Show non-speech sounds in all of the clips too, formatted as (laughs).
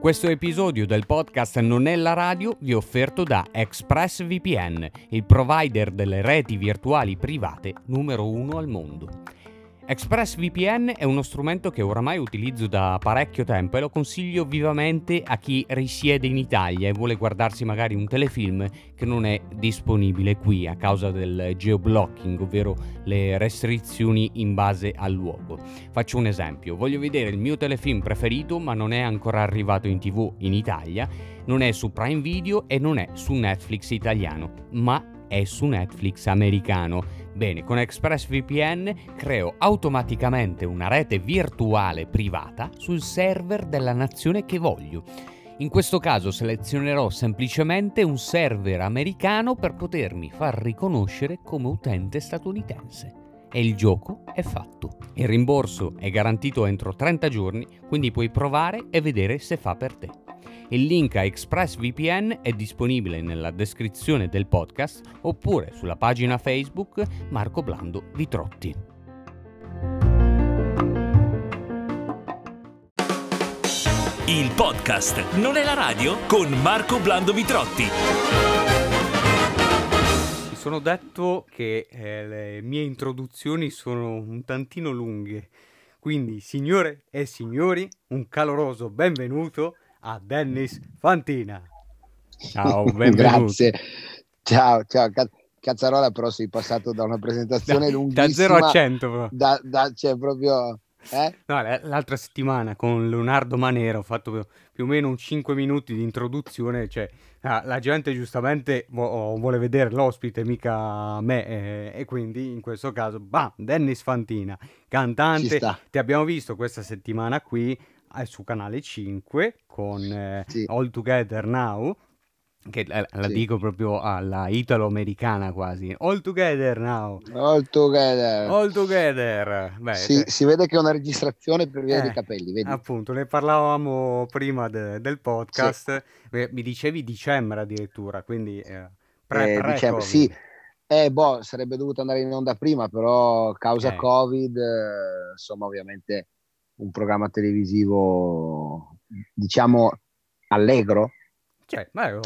Questo episodio del podcast Non è la radio vi è offerto da ExpressVPN, il provider delle reti virtuali private numero uno al mondo. ExpressVPN è uno strumento che oramai utilizzo da parecchio tempo e lo consiglio vivamente a chi risiede in Italia e vuole guardarsi magari un telefilm che non è disponibile qui a causa del geoblocking, ovvero le restrizioni in base al luogo. Faccio un esempio, voglio vedere il mio telefilm preferito ma non è ancora arrivato in tv in Italia, non è su Prime Video e non è su Netflix italiano, ma è su Netflix americano Bene, con ExpressVPN creo automaticamente una rete virtuale privata sul server della nazione che voglio. In questo caso selezionerò semplicemente un server americano per potermi far riconoscere come utente statunitense. E il gioco è fatto. Il rimborso è garantito entro 30 giorni, quindi puoi provare e vedere se fa per te. Il link a ExpressVPN è disponibile nella descrizione del podcast oppure sulla pagina Facebook Marco Blando Vitrotti. Il podcast non è la radio con Marco Blando Vitrotti. Mi sono detto che eh, le mie introduzioni sono un tantino lunghe, quindi signore e signori, un caloroso benvenuto a Dennis Fantina. Ciao, (laughs) benvenuto. Grazie. Ciao, ciao. Cazzarola però sei passato da una presentazione da, lunghissima. Da 0 a 100. Da, da, cioè proprio... Eh? No, l'altra settimana con Leonardo Manera ho fatto più o meno un 5 minuti di introduzione, cioè ah, la gente giustamente vuole vedere l'ospite, mica me, eh, e quindi in questo caso, bam, Dennis Fantina, cantante, ti abbiamo visto questa settimana qui, su canale 5 con eh, sì. All Together Now che la, la sì. dico proprio alla italo-americana quasi all together now all together all together Beh, si, cioè... si, vede che è una registrazione per via eh, dei capelli vedi? appunto ne parlavamo prima de, del podcast sì. mi dicevi dicembre addirittura quindi eh, pre, eh, dicembre, sì eh, boh, sarebbe dovuto andare in onda prima però causa eh. covid eh, insomma ovviamente un programma televisivo, diciamo, allegro. Cioè, beh,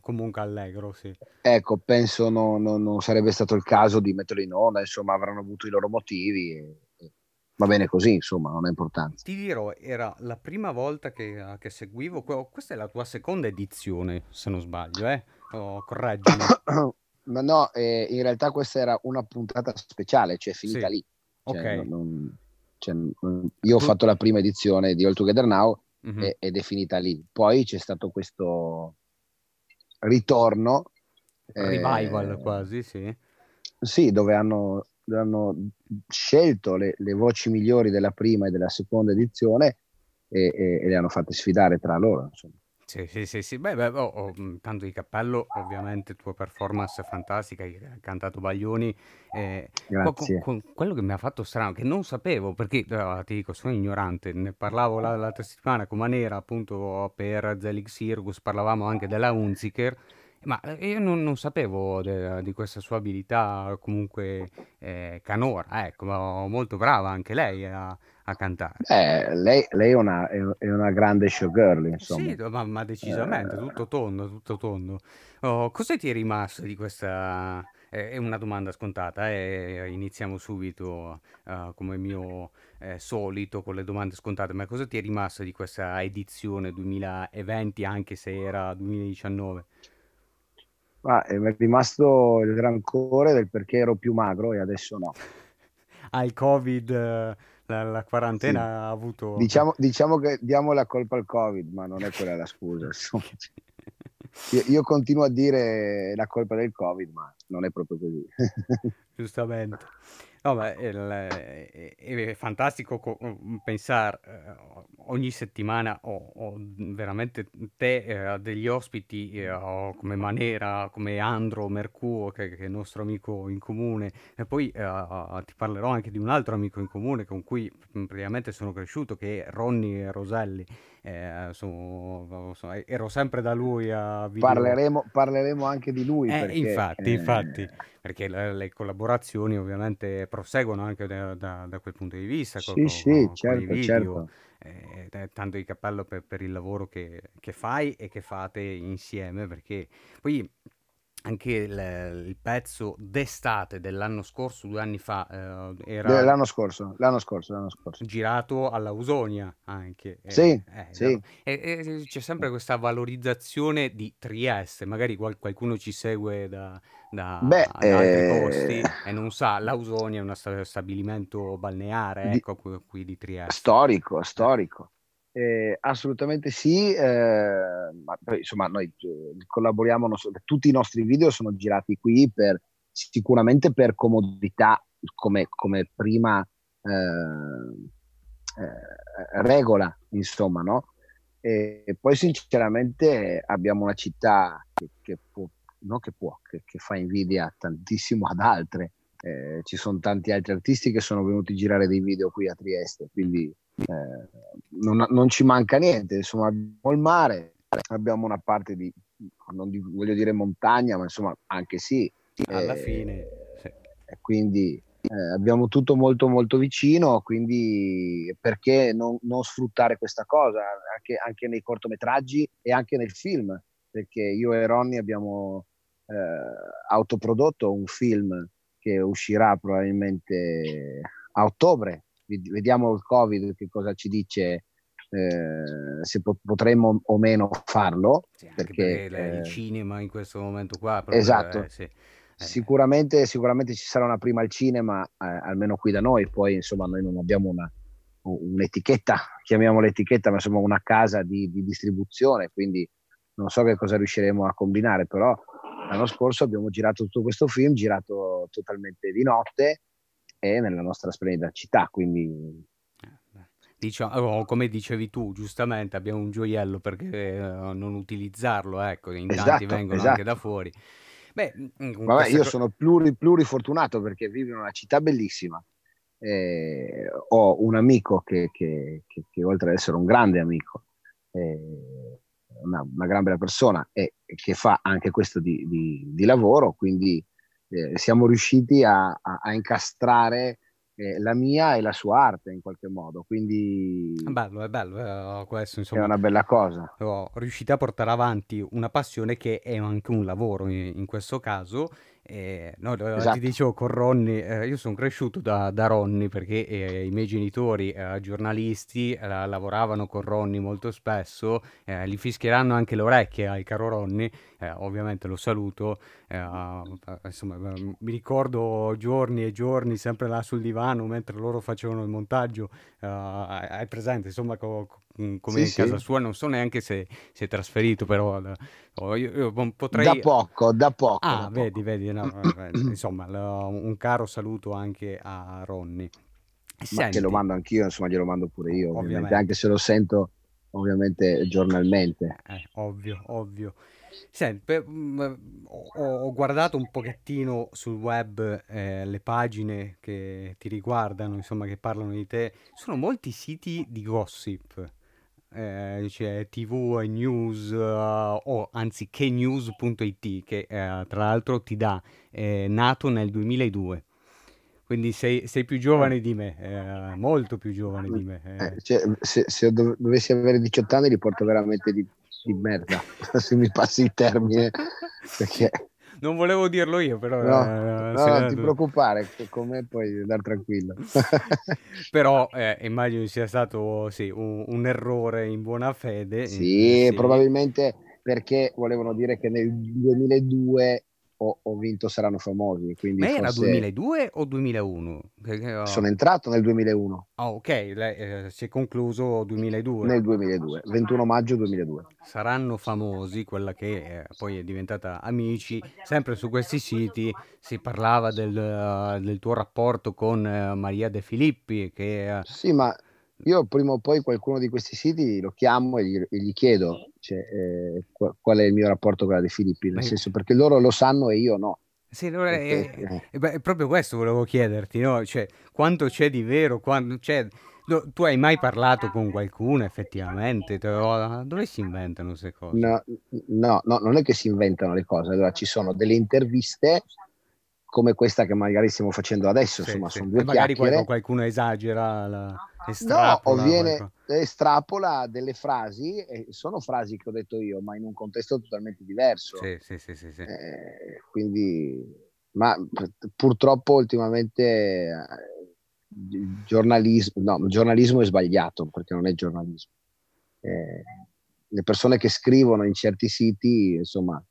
comunque allegro, sì. Ecco, penso non, non, non, sarebbe stato il caso di metterlo in onda, insomma, avranno avuto i loro motivi. E, e va bene così, insomma, non ha importanza. Ti dirò, era la prima volta che, che seguivo, questa è la tua seconda edizione, se non sbaglio, eh? Oh, correggimi. (coughs) Ma no, eh, in realtà questa era una puntata speciale, cioè finita sì. lì. Cioè, ok. Non, cioè, io ho fatto la prima edizione di All Together Now mm-hmm. e, ed è finita lì. Poi c'è stato questo ritorno. Revival eh, quasi, sì. Sì, dove hanno, dove hanno scelto le, le, voci migliori della prima e della seconda edizione e, e, e le hanno fatte sfidare tra loro. Insomma. Sì, sì, sì, sì. Beh, beh, oh, oh, mhmm, tanto di cappello, ovviamente tua performance è fantastica, hai cantato Baglioni. Eh, Grazie. Con, con quello che mi ha fatto strano, che non sapevo, perché oh, ti dico, sono ignorante, ne parlavo l'altra settimana con Manera, appunto per Zelig Sirgus, parlavamo anche della Unziker, ma io non, non sapevo de, di questa sua abilità comunque eh, canora, ecco, molto brava anche lei a, a cantare. Eh, lei, lei è, una, è, una, grande showgirl, insomma. Sì, ma, ma decisamente, eh... tutto tondo, tutto tondo. Oh, cosa ti è rimasto di questa... È una domanda scontata, eh? iniziamo subito uh, come mio eh, solito con le domande scontate, ma cosa ti è rimasto di questa edizione 2020 anche se era 2019? Ah, è rimasto il rancore del perché ero più magro e adesso no. (laughs) Hai covid la, la quarantena sì. ha avuto... Diciamo, diciamo, che diamo la colpa al Covid, ma non è quella la scusa. (laughs) Io, io, continuo a dire la colpa del Covid, ma non è proprio così. (laughs) Giustamente. No, beh, il, è, è fantastico co- mm, pensare eh, ogni settimana ho, ho veramente te eh, degli ospiti eh, come Manera, come Andro Mercuo che, che, è il nostro amico in comune e poi eh, ti parlerò anche di un altro amico in comune con cui mm, praticamente sono cresciuto che è Ronny Roselli eh, sono, sono, ero sempre da lui a video. Parleremo, parleremo anche di lui. Eh, perché, infatti, infatti, perché le, le, collaborazioni ovviamente proseguono anche da, da, da quel punto di vista. Sì, con, sì, con, certo, con certo. Eh, tanto di cappello per, per il lavoro che, che, fai e che fate insieme, perché poi anche il, il, pezzo d'estate dell'anno scorso, due anni fa, eh, era l'anno scorso, l'anno scorso, l'anno scorso. girato alla Usonia anche. Eh, sì, eh, sì. E, c'è sempre questa valorizzazione di Trieste, magari qual- qualcuno ci segue da, da, Beh, da altri posti e non sa, l'Ausonia è uno stabilimento balneare, ecco, qui, qui di Trieste. Storico, storico. Eh, assolutamente sì, eh, ma, insomma noi eh, collaboriamo, so, tutti i nostri video sono girati qui per, sicuramente per comodità come, come prima eh, eh, regola, insomma, no? E, poi sinceramente abbiamo una città che, che può, no, che, può che, che, fa invidia tantissimo ad altre. Eh, ci sono tanti altri artisti che sono venuti a girare dei video qui a Trieste, quindi eh, non, non, ci manca niente, insomma abbiamo il mare, abbiamo una parte di, non di, voglio dire montagna, ma insomma anche sì. Alla eh, fine. Sì. Quindi eh, abbiamo tutto molto molto vicino, quindi perché non, non sfruttare questa cosa anche, anche, nei cortometraggi e anche nel film? Perché io e Ronnie abbiamo eh, autoprodotto un film che uscirà probabilmente a ottobre vediamo il Covid che cosa ci dice, eh, se po- potremmo o meno farlo. Sì, perché, perché eh, il cinema in questo momento qua... Proprio, esatto. Eh, sì. Sicuramente, sicuramente, ci sarà una prima al cinema, eh, almeno qui da noi, poi insomma noi non abbiamo una, un'etichetta, (laughs) chiamiamola etichetta, ma insomma una casa di, di, distribuzione, quindi non so che cosa riusciremo a combinare, però l'anno scorso abbiamo girato tutto questo film, girato totalmente di notte, e nella nostra splendida città, quindi... Diciamo, come dicevi tu, giustamente abbiamo un gioiello perché uh, non utilizzarlo, ecco, in esatto, tanti vengono esatto. anche da fuori. Beh, Vabbè, io co- sono pluri, plurifortunato perché vivo in una città bellissima. Eh, ho un amico che, che, che, che, oltre ad essere un grande amico, eh, una, una, gran bella persona e che fa anche questo di, di, di lavoro, quindi eh, siamo riusciti a, a, a incastrare eh, la mia e la sua arte in qualche modo. Quindi è bello, è bello. Eh, questo, insomma, è una bella cosa. Oh, riuscite a portare avanti una passione che è anche un lavoro in, in questo caso eh, no, esatto. ti dicevo con Ronny, eh, io sono cresciuto da, da Ronny perché eh, i miei genitori eh, giornalisti eh, lavoravano con Ronny molto spesso, eh, gli fischieranno anche le orecchie al caro Ronny, ovviamente lo saluto, insomma mi ricordo giorni e giorni sempre là sul divano mentre loro facevano il montaggio, hai presente insomma co- come sì, in sì. casa sua, non so neanche se si è trasferito, però oh, io, io, potrei... Da poco, da poco. Ah, da vedi, poco. vedi, no, (clears throat) insomma, un caro saluto anche a Ronny. Ma che lo mando anch'io, insomma, glielo mando pure io, ovviamente, ovviamente anche se lo sento ovviamente giornalmente. Eh, ovvio, ovvio. Senti, ho, ho, guardato un pochettino sul web eh, le pagine che ti riguardano, insomma, che parlano di te. Sono molti siti di gossip eh, c'è TV e News, uh, o anzi knews.it, che eh, tra l'altro ti dà, è nato nel 2002. Quindi sei, sei più giovane di me, eh, molto più giovane di me. Eh. eh cioè, se, se dovessi avere 18 anni li porto veramente di, di merda, (laughs) se mi passi il termine. Perché non volevo dirlo io, però... No, eh, no non ti preoccupare, con me puoi andare tranquillo. (laughs) però eh, immagino sia stato sì, un, un, errore in buona fede. Sì, sì, probabilmente perché volevano dire che nel 2002 ho, ho, vinto Saranno Famosi. Quindi Ma era 2002 o 2001? Sono entrato nel 2001. Ah, ok, Lei, eh, si è concluso 2002. Nel 2002, 21 maggio 2002. Saranno Famosi, quella che eh, poi è diventata Amici. Sempre su questi siti si parlava del, uh, del tuo rapporto con uh, Maria De Filippi. Che, uh... Sì, ma io prima o poi qualcuno di questi siti lo chiamo e gli, e gli chiedo cioè, eh, qual è il mio rapporto con la De Filippi, nel senso perché loro lo sanno e io no. Sì, no, perché, è, è, è, proprio questo volevo chiederti, no? cioè, quanto c'è di vero, quando, cioè, tu hai mai parlato con qualcuno effettivamente? Dove si inventano queste cose? No, no, no, non è che si inventano le cose, allora ci sono delle interviste come questa che magari stiamo facendo adesso, sì, insomma, sì. sono due e magari chiacchiere. qualcuno esagera, la... estrapola. No, o viene, estrapola delle frasi, e sono frasi che ho detto io, ma in un contesto totalmente diverso. Sì, sì, sì, sì, sì. Eh, quindi, ma purtroppo ultimamente eh, giornalismo, no, giornalismo è sbagliato perché non è giornalismo. Eh, le persone che scrivono in certi siti, insomma,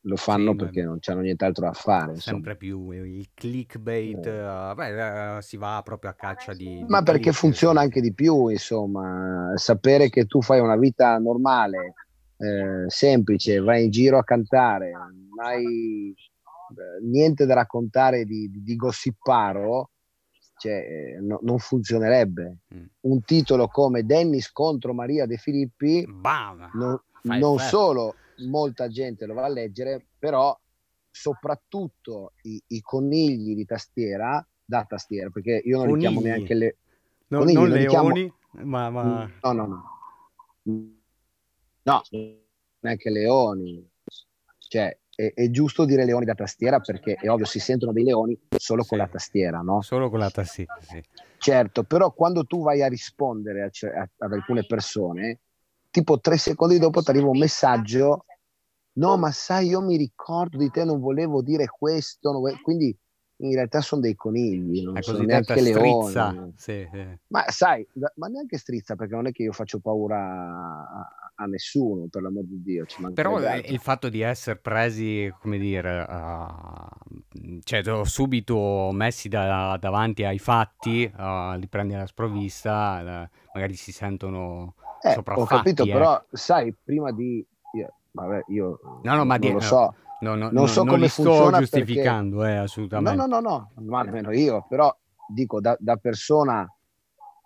lo fanno sì, perché non c'hanno nient'altro da fare. Sempre insomma. più il clickbait, eh. uh, beh, uh, si va proprio a caccia di... Ma di perché click, funziona anche di più, insomma, sapere che tu fai una vita normale, eh, semplice, vai in giro a cantare, non hai niente da raccontare di, di, di gossiparo, cioè, eh, no, non funzionerebbe. Mm. Un titolo come Dennis contro Maria De Filippi Bam, non, non solo molta gente lo va a leggere, però soprattutto i, i conigli di tastiera, da tastiera, perché io non conigli. li chiamo neanche le... No, conigli, non, non leoni, chiamo... ma, ma... No, no, no. No, neanche leoni. Cioè, è, è, giusto dire leoni da tastiera perché è ovvio si sentono dei leoni solo sì. con la tastiera, no? Solo con la tastiera, sì. Certo, però quando tu vai a rispondere a, a, ad alcune persone, tipo tre secondi dopo ti arriva un messaggio, no ma sai io mi ricordo di te, non volevo dire questo, volevo... quindi in realtà sono dei conigli, non sono neanche leoni. Sì, sì. Ma sai, ma neanche strizza perché non è che io faccio paura a, a nessuno, per l'amor di Dio. Però il fatto di essere presi, come dire, uh, cioè subito messi da, davanti ai fatti, uh, li prendi alla sprovvista, uh, magari si sentono eh. Ho capito, eh. però sai, prima di... Io, vabbè, io no, no, ma non di, lo so. No, no, non no, so non come sto giustificando, perché... eh, assolutamente. No, no, no, no, ma almeno io, però dico da, da persona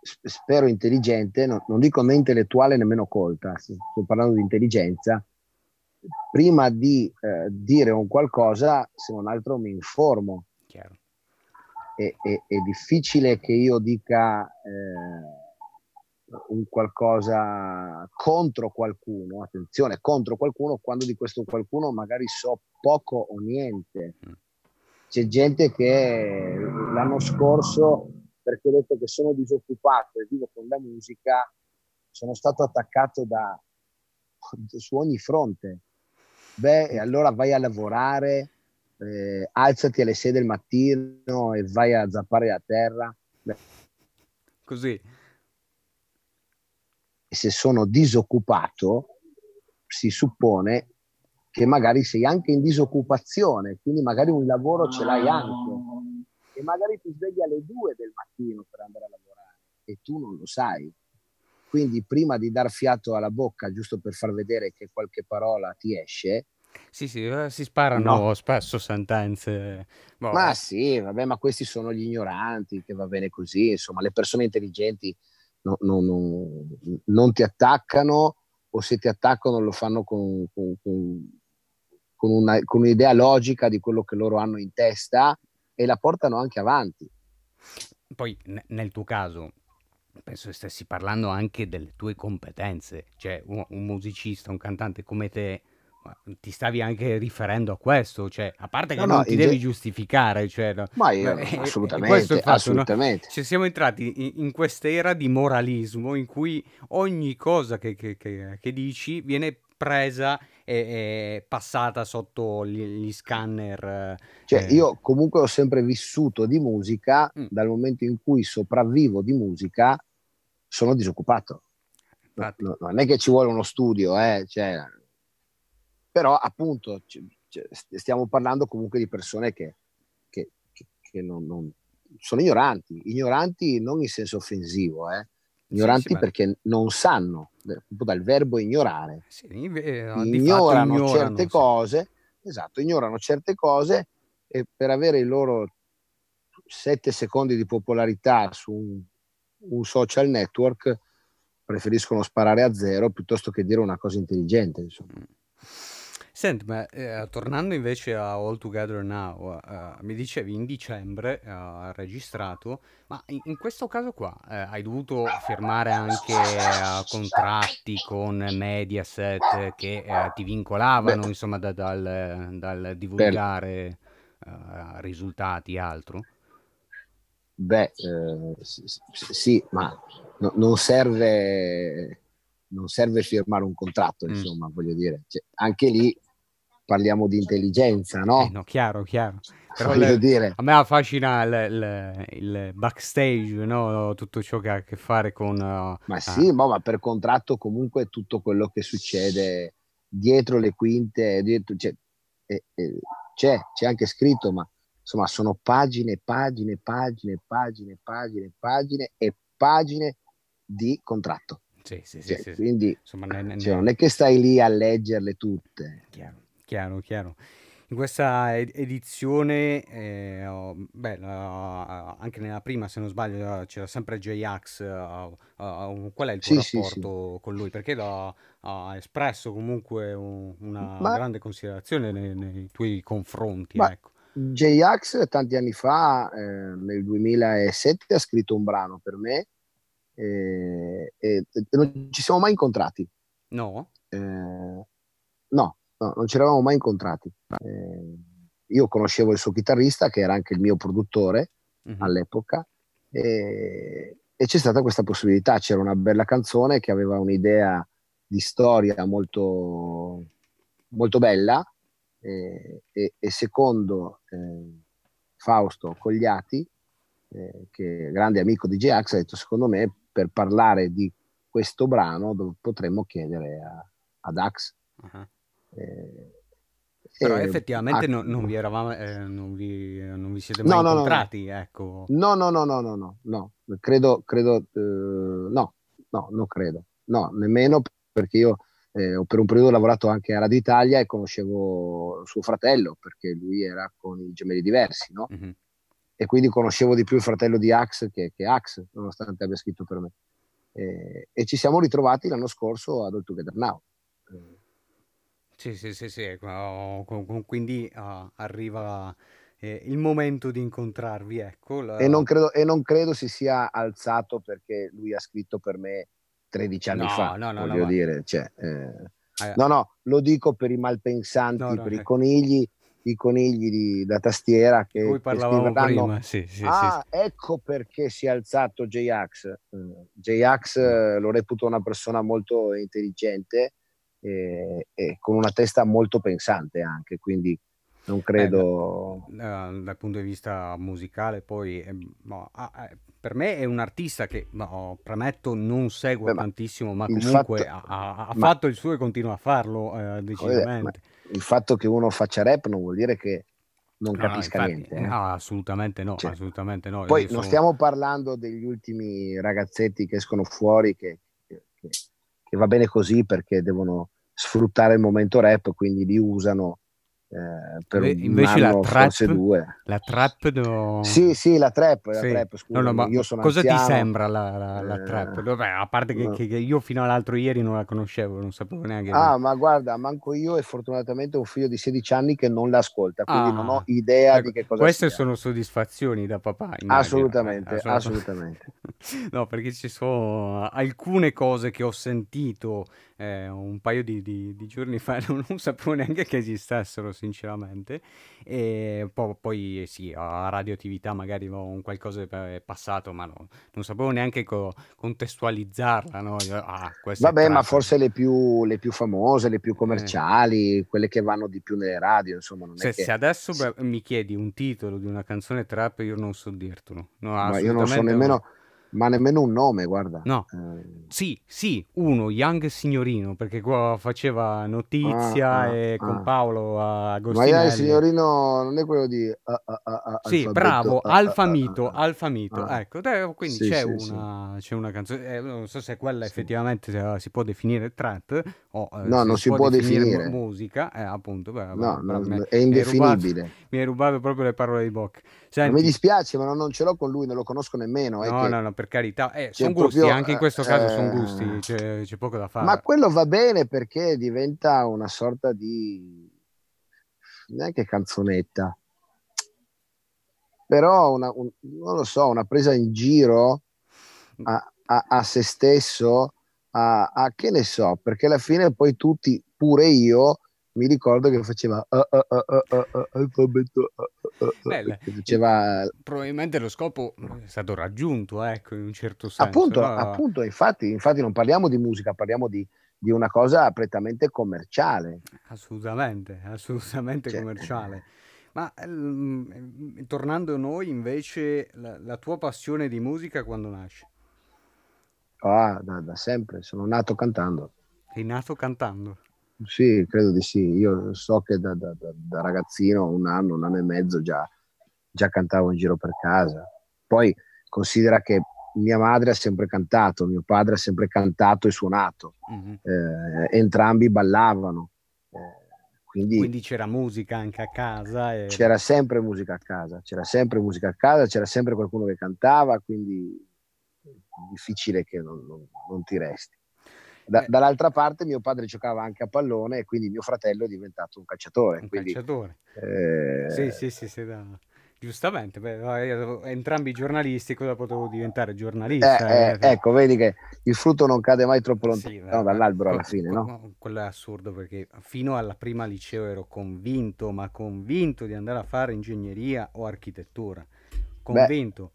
spero intelligente, no, non dico né intellettuale nemmeno colta, sto parlando di intelligenza, prima di eh, dire un qualcosa, se non altro mi informo. È, è, è, difficile che io dica eh, un qualcosa contro qualcuno, attenzione, contro qualcuno, quando di questo qualcuno magari so poco o niente. Mm. C'è gente che l'anno scorso perché ho detto che sono disoccupato e vivo con la musica, sono stato attaccato da, su ogni fronte. Beh, allora vai a lavorare, eh, alzati alle 6 del mattino e vai a zappare a terra. Beh. Così. E se sono disoccupato, si suppone che magari sei anche in disoccupazione, quindi magari un lavoro ce l'hai anche e magari ti svegli alle 2 del mattino per andare a lavorare e tu non lo sai. Quindi prima di dar fiato alla bocca, giusto per far vedere che qualche parola ti esce, sì, sì, eh, si sparano no. spesso sentenze. Boh. Ma sì, vabbè, ma questi sono gli ignoranti, che va bene così, insomma, le persone intelligenti no, no, non ti attaccano o se ti attaccano lo fanno con, con, con, una, con un'idea logica di quello che loro hanno in testa e la portano anche avanti. Poi nel tuo caso penso stessi parlando anche delle tue competenze, cioè un, un musicista, un cantante come te ti stavi anche riferendo a questo, cioè, a parte che no, non no, ti devi ge- giustificare, cioè, no, ma io, (laughs) eh, assolutamente, fatto, assolutamente. Cioè, siamo entrati in, in quest'era di moralismo in cui ogni cosa che, che, che, che dici viene presa e, passata sotto gli, gli scanner. Cioè, eh. io comunque ho sempre vissuto di musica, mm. dal momento in cui sopravvivo di musica, sono disoccupato. No, non è che ci vuole uno studio, eh, cioè, però appunto stiamo parlando comunque di persone che, che, che, che non, non, sono ignoranti, ignoranti non in senso offensivo, eh, ignoranti sì, sì, perché ma... non sanno, dal verbo ignorare, sì, eh, ignorano, ignorano, certe cose, esatto, ignorano certe cose e per avere i loro sette secondi di popolarità su un, un, social network preferiscono sparare a zero piuttosto che dire una cosa intelligente. Insomma. Mm. Senti, ma eh, tornando invece a All Together Now, eh, mi dicevi in dicembre eh, ha registrato, ma in, in questo caso qua eh, hai dovuto firmare anche eh, contratti con Mediaset che eh, ti vincolavano, Beh, insomma, da- dal, dal divulgare risultati, altro? Beh, eh, sì, sì, ma no, non, serve, non serve firmare un contratto, mm. insomma, mm. voglio dire. Cioè, anche lì parliamo di intelligenza, no? Eh, no chiaro, chiaro. Però le, dire. A me affascina il, il, il, backstage, no? tutto ciò che ha a che fare con... Uh, ma sì, uh, ma per contratto comunque tutto quello che succede dietro le quinte, dietro, cioè, eh, eh, c'è, c'è anche scritto, ma insomma sono pagine, pagine, pagine, pagine, pagine, pagine e pagine di contratto. Sì, sì, cioè, sì, quindi Insomma, ne, ne, cioè, non è che stai lì a leggerle tutte. Chiaro, chiaro, chiaro. In questa edizione, eh, beh, la, anche nella prima, se non sbaglio, c'era sempre J-Ax. Uh, uh, qual è il tuo sì, rapporto sì, con lui? Perché l'ha, ha espresso comunque un, una Ma... grande considerazione nei, nei tuoi confronti. Ma... Ecco. J-Ax tanti anni fa, eh, nel 2007, ha scritto un brano per me eh, e, e non ci siamo mai incontrati. No? Eh, no, no, non ci eravamo mai incontrati. Eh, io conoscevo il suo chitarrista, che era anche il mio produttore uh-huh. all'epoca, e, e, c'è stata questa possibilità. C'era una bella canzone che aveva un'idea di storia molto, molto bella eh, e, e, secondo eh, Fausto Cogliati, eh, che è grande amico di J-Ax, ha detto secondo me per parlare di questo brano potremmo chiedere a, ad Ax. Uh-huh. Però effettivamente non, non, vi eravamo, eh, non, vi, non, vi, siete mai no, incontrati, no, no. ecco. No, no, no, no, no, no, no, credo, credo, eh, no, no, non credo, no, nemmeno perché io eh, per un periodo ho lavorato anche a Radio Italia e conoscevo suo fratello perché lui era con i gemelli diversi, no? Mm-hmm. E quindi conoscevo di più il fratello di Ax che, che Ax, nonostante abbia scritto per me. E, ci siamo ritrovati l'anno scorso ad All Together Sì, sì, sì, sì. quindi uh, arriva eh, il momento di incontrarvi. Ecco, la... e, non credo, e non credo si sia alzato perché lui ha scritto per me 13 anni no, fa, no, no, voglio dire. Cioè, eh, eh. No, no, lo dico per i malpensanti, no, per i eh. conigli, i conigli di, da tastiera che, Cui parlavamo che prima, sì, sì, ah, sì, ecco perché si è alzato J-Ax. Uh, J-Ax uh, lo reputo una persona molto intelligente e, e con una testa molto pensante anche, quindi non eh, credo... Eh, dal, dal punto di vista musicale poi... Eh, no, ah, eh, per me è un artista che, no, premetto, non seguo Beh, tantissimo, ma comunque fatto, ha, ha ma, fatto il suo e continua a farlo eh, decisamente. Il fatto che uno faccia rap non vuol dire che non no, capisca infatti, niente. Eh. No, assolutamente no, cioè, assolutamente no. Poi Io non stiamo parlando degli ultimi ragazzetti che escono fuori, che, che, va bene così perché devono sfruttare il momento rap, quindi li usano eh, per invece la trap, due. la trap no... sì sì la trap, la sì. trap scusa, no, no, io sono cosa anziano. ti sembra la, la, la eh... trap Vabbè, a parte che, no. che, io fino all'altro ieri non la conoscevo non sapevo neanche ah ma guarda manco io e fortunatamente ho un figlio di 16 anni che non l'ascolta quindi ah. non ho idea ecco, di che cosa queste sia. sono soddisfazioni da papà assolutamente, eh, (laughs) assolutamente no perché ci sono alcune cose che ho sentito eh, un paio di, di, di, giorni fa (laughs) non, non, sapevo neanche che esistessero sinceramente e poi, poi sì a radioattività magari un qualcosa è passato ma no, non sapevo neanche co- contestualizzarla no? ah, vabbè ma forse le più, le più, famose le più commerciali eh. quelle che vanno di più nelle radio insomma se, che... se adesso beh, mi chiedi un titolo di una canzone trap io non so dirtelo no, ma io non so nemmeno ma nemmeno un nome, guarda. No, eh. sì, sì, uno, Young Signorino, perché qua faceva notizia ah, e ah, con ah. Paolo Agostinelli. Ma Young Signorino non è quello di... Uh, sì, bravo, Alfamito, Alfamito, ecco, quindi sì, c'è, sì, una, sì. c'è, una, canzone, eh, non so se quella effettivamente si può definire trap o eh, no, non si può, può definire, definire, musica, eh, appunto, beh, no, beh, no, è indefinibile. Mi hai rubato proprio le parole di bocca. Senti, mi dispiace, ma non, non, ce l'ho con lui, non lo conosco nemmeno. no, no, no, per carità. Eh, sono gusti, proprio, anche in questo caso eh, sono gusti, c'è, c'è, poco da fare. Ma quello va bene perché diventa una sorta di... neanche canzonetta, però una, un, non lo so, una presa in giro a, a, a se stesso, a, a, che ne so, perché alla fine poi tutti, pure io, mi ricordo che faceva alfabeto faceva... probabilmente lo scopo è stato raggiunto ecco in un certo senso appunto, no? appunto infatti, infatti non parliamo di musica parliamo di, di una cosa prettamente commerciale assolutamente assolutamente cioè, commerciale ma ehm, tornando a noi invece la, la, tua passione di musica quando nasce? Ah, da, da sempre, sono nato cantando. Sei nato cantando? Sì, credo di sì. Io so che da, da, da ragazzino, un anno, un anno e mezzo, già, già, cantavo in giro per casa. Poi considera che mia madre ha sempre cantato, mio padre ha sempre cantato e suonato, mm-hmm. eh, entrambi ballavano. Eh, quindi, quindi, c'era musica anche a casa? E... C'era sempre musica a casa, c'era sempre musica a casa, c'era sempre qualcuno che cantava, quindi è difficile che non, non, non ti resti. Da, dall'altra parte mio padre giocava anche a pallone e quindi mio fratello è diventato un calciatore. Un quindi, calciatore. Eh... Sì, sì, sì, sì da... Giustamente, beh, entrambi giornalisti, cosa potevo diventare giornalista? Eh, eh, ecco, vedi che il frutto non cade mai troppo lontano sì, no, dall'albero alla fine, no? Quello è assurdo perché fino alla prima liceo ero convinto, ma convinto di andare a fare ingegneria o architettura. Convinto.